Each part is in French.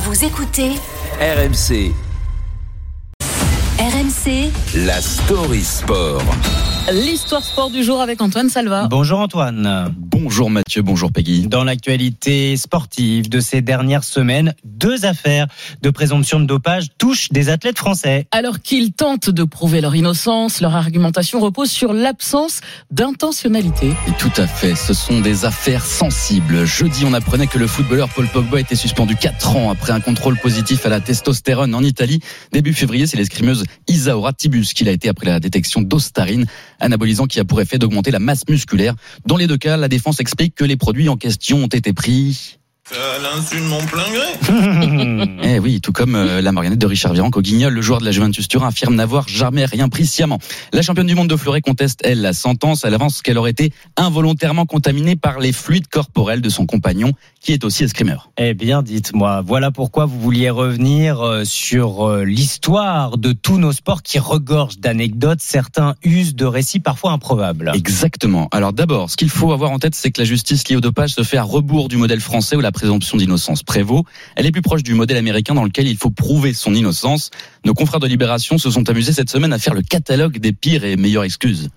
Vous écoutez RMC, RMC la story sport. L'histoire sport du jour avec Antoine Salva. Bonjour Antoine. Bonjour Mathieu, bonjour Peggy. Dans l'actualité sportive de ces dernières semaines, deux affaires de présomption de dopage touchent des athlètes français. Alors qu'ils tentent de prouver leur innocence, leur argumentation repose sur l'absence d'intentionnalité. Et tout à fait, ce sont des affaires sensibles. Jeudi, on apprenait que le footballeur Paul Pogba était suspendu 4 ans après un contrôle positif à la testostérone en Italie. Début février, c'est l'escrimeuse Isaora Tibus qui l'a été après la détection d'ostarine, anabolisant qui a pour effet d'augmenter la masse musculaire. Dans les deux cas, la défense explique que les produits en question ont été pris à l'insu de mon plein gré. Eh oui, tout comme euh, la marionnette de Richard Virenque au Guignol, le joueur de la Juventus Turin affirme n'avoir jamais rien pris sciemment. La championne du monde de fleuret conteste, elle, la sentence. Elle avance qu'elle aurait été involontairement contaminée par les fluides corporels de son compagnon, qui est aussi escrimeur. Eh bien, dites-moi, voilà pourquoi vous vouliez revenir euh, sur euh, l'histoire de tous nos sports qui regorgent d'anecdotes. Certains usent de récits parfois improbables. Exactement. Alors d'abord, ce qu'il faut avoir en tête, c'est que la justice liée au dopage se fait à rebours du modèle français où la présomption d'innocence prévaut. Elle est plus proche du modèle américain dans lequel il faut prouver son innocence. Nos confrères de Libération se sont amusés cette semaine à faire le catalogue des pires et meilleures excuses.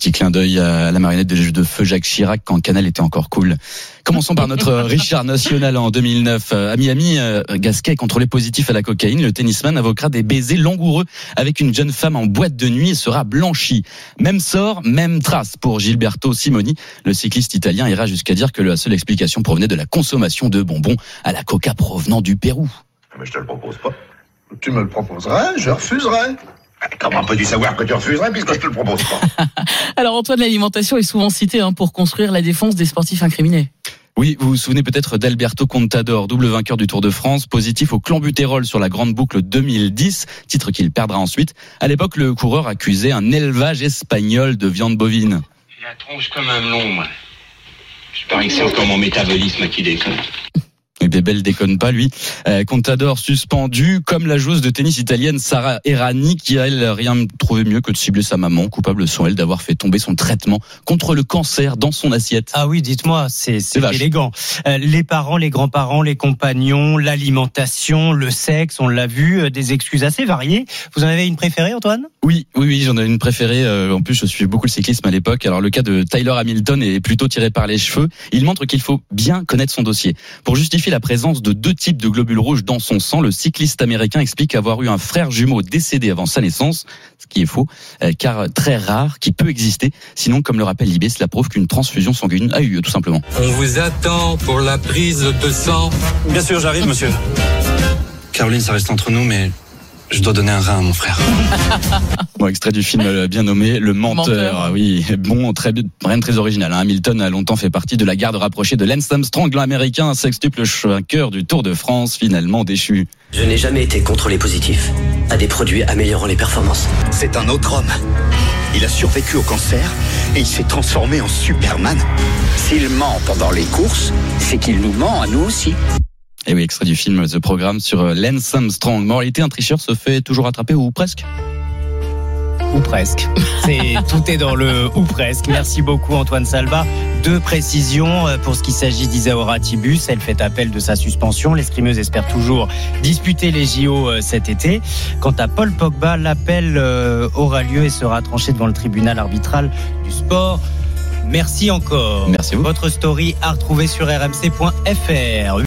Petit clin d'œil à la marionnette de de feu Jacques Chirac quand Canal était encore cool. Commençons par notre Richard National en 2009. À Miami, euh, Gasquet contrôlé positif à la cocaïne. Le tennisman invoquera des baisers langoureux avec une jeune femme en boîte de nuit et sera blanchi. Même sort, même trace pour Gilberto Simoni. Le cycliste italien ira jusqu'à dire que la seule explication provenait de la consommation de bonbons à la coca provenant du Pérou. Mais je te le propose pas. Tu me le proposerais, je refuserais. Comment peux-tu savoir que tu refuserais puisque je te le propose pas Alors Antoine, l'alimentation est souvent citée hein, pour construire la défense des sportifs incriminés. Oui, vous vous souvenez peut-être d'Alberto Contador, double vainqueur du Tour de France, positif au clenbuterol sur la grande boucle 2010, titre qu'il perdra ensuite. À l'époque, le coureur accusait un élevage espagnol de viande bovine. J'ai la tronche comme un melon, moi. Je parie que c'est encore mon métabolisme qui déconne. Et Bébel déconne pas, lui. Euh, Contador suspendu, comme la joueuse de tennis italienne Sarah Errani, qui a, elle, rien trouvé mieux que de cibler sa maman, coupable sont elle d'avoir fait tomber son traitement contre le cancer dans son assiette. Ah oui, dites-moi, c'est élégant. Euh, les parents, les grands-parents, les compagnons, l'alimentation, le sexe, on l'a vu, euh, des excuses assez variées. Vous en avez une préférée, Antoine? Oui, oui, oui, j'en ai une préférée. Euh, en plus, je suivais beaucoup le cyclisme à l'époque. Alors, le cas de Tyler Hamilton est plutôt tiré par les cheveux. Il montre qu'il faut bien connaître son dossier. Pour justifier la présence de deux types de globules rouges dans son sang, le cycliste américain explique avoir eu un frère jumeau décédé avant sa naissance, ce qui est faux, euh, car très rare, qui peut exister. Sinon, comme le rappelle Libé, cela prouve qu'une transfusion sanguine a eu lieu, tout simplement. On vous attend pour la prise de sang. Bien sûr, j'arrive, monsieur. Caroline, ça reste entre nous, mais je dois donner un rein à mon frère. Bon, extrait du film euh, bien nommé Le Menteur. Menteur. Ah Oui, bon, très bien, rien de très original. hein. Hamilton a longtemps fait partie de la garde rapprochée de Lance Armstrong, l'américain, sextuple vainqueur du Tour de France, finalement déchu. Je n'ai jamais été contrôlé positif à des produits améliorant les performances. C'est un autre homme. Il a survécu au cancer et il s'est transformé en Superman. S'il ment pendant les courses, c'est qu'il nous ment à nous aussi. Et oui, extrait du film The Programme sur euh, Lance Armstrong. Moralité, un tricheur se fait toujours attraper ou presque Ou presque. C'est tout est dans le ou presque. Merci beaucoup Antoine Salva. Deux précisions euh, pour ce qui s'agit d'Isaora Tibus. Elle fait appel de sa suspension. L'escrimeuse espère toujours disputer les JO euh, cet été. Quant à Paul Pogba, l'appel aura lieu et sera tranché devant le tribunal arbitral du sport. Merci encore. Merci vous. Votre story à retrouver sur rmc.fr.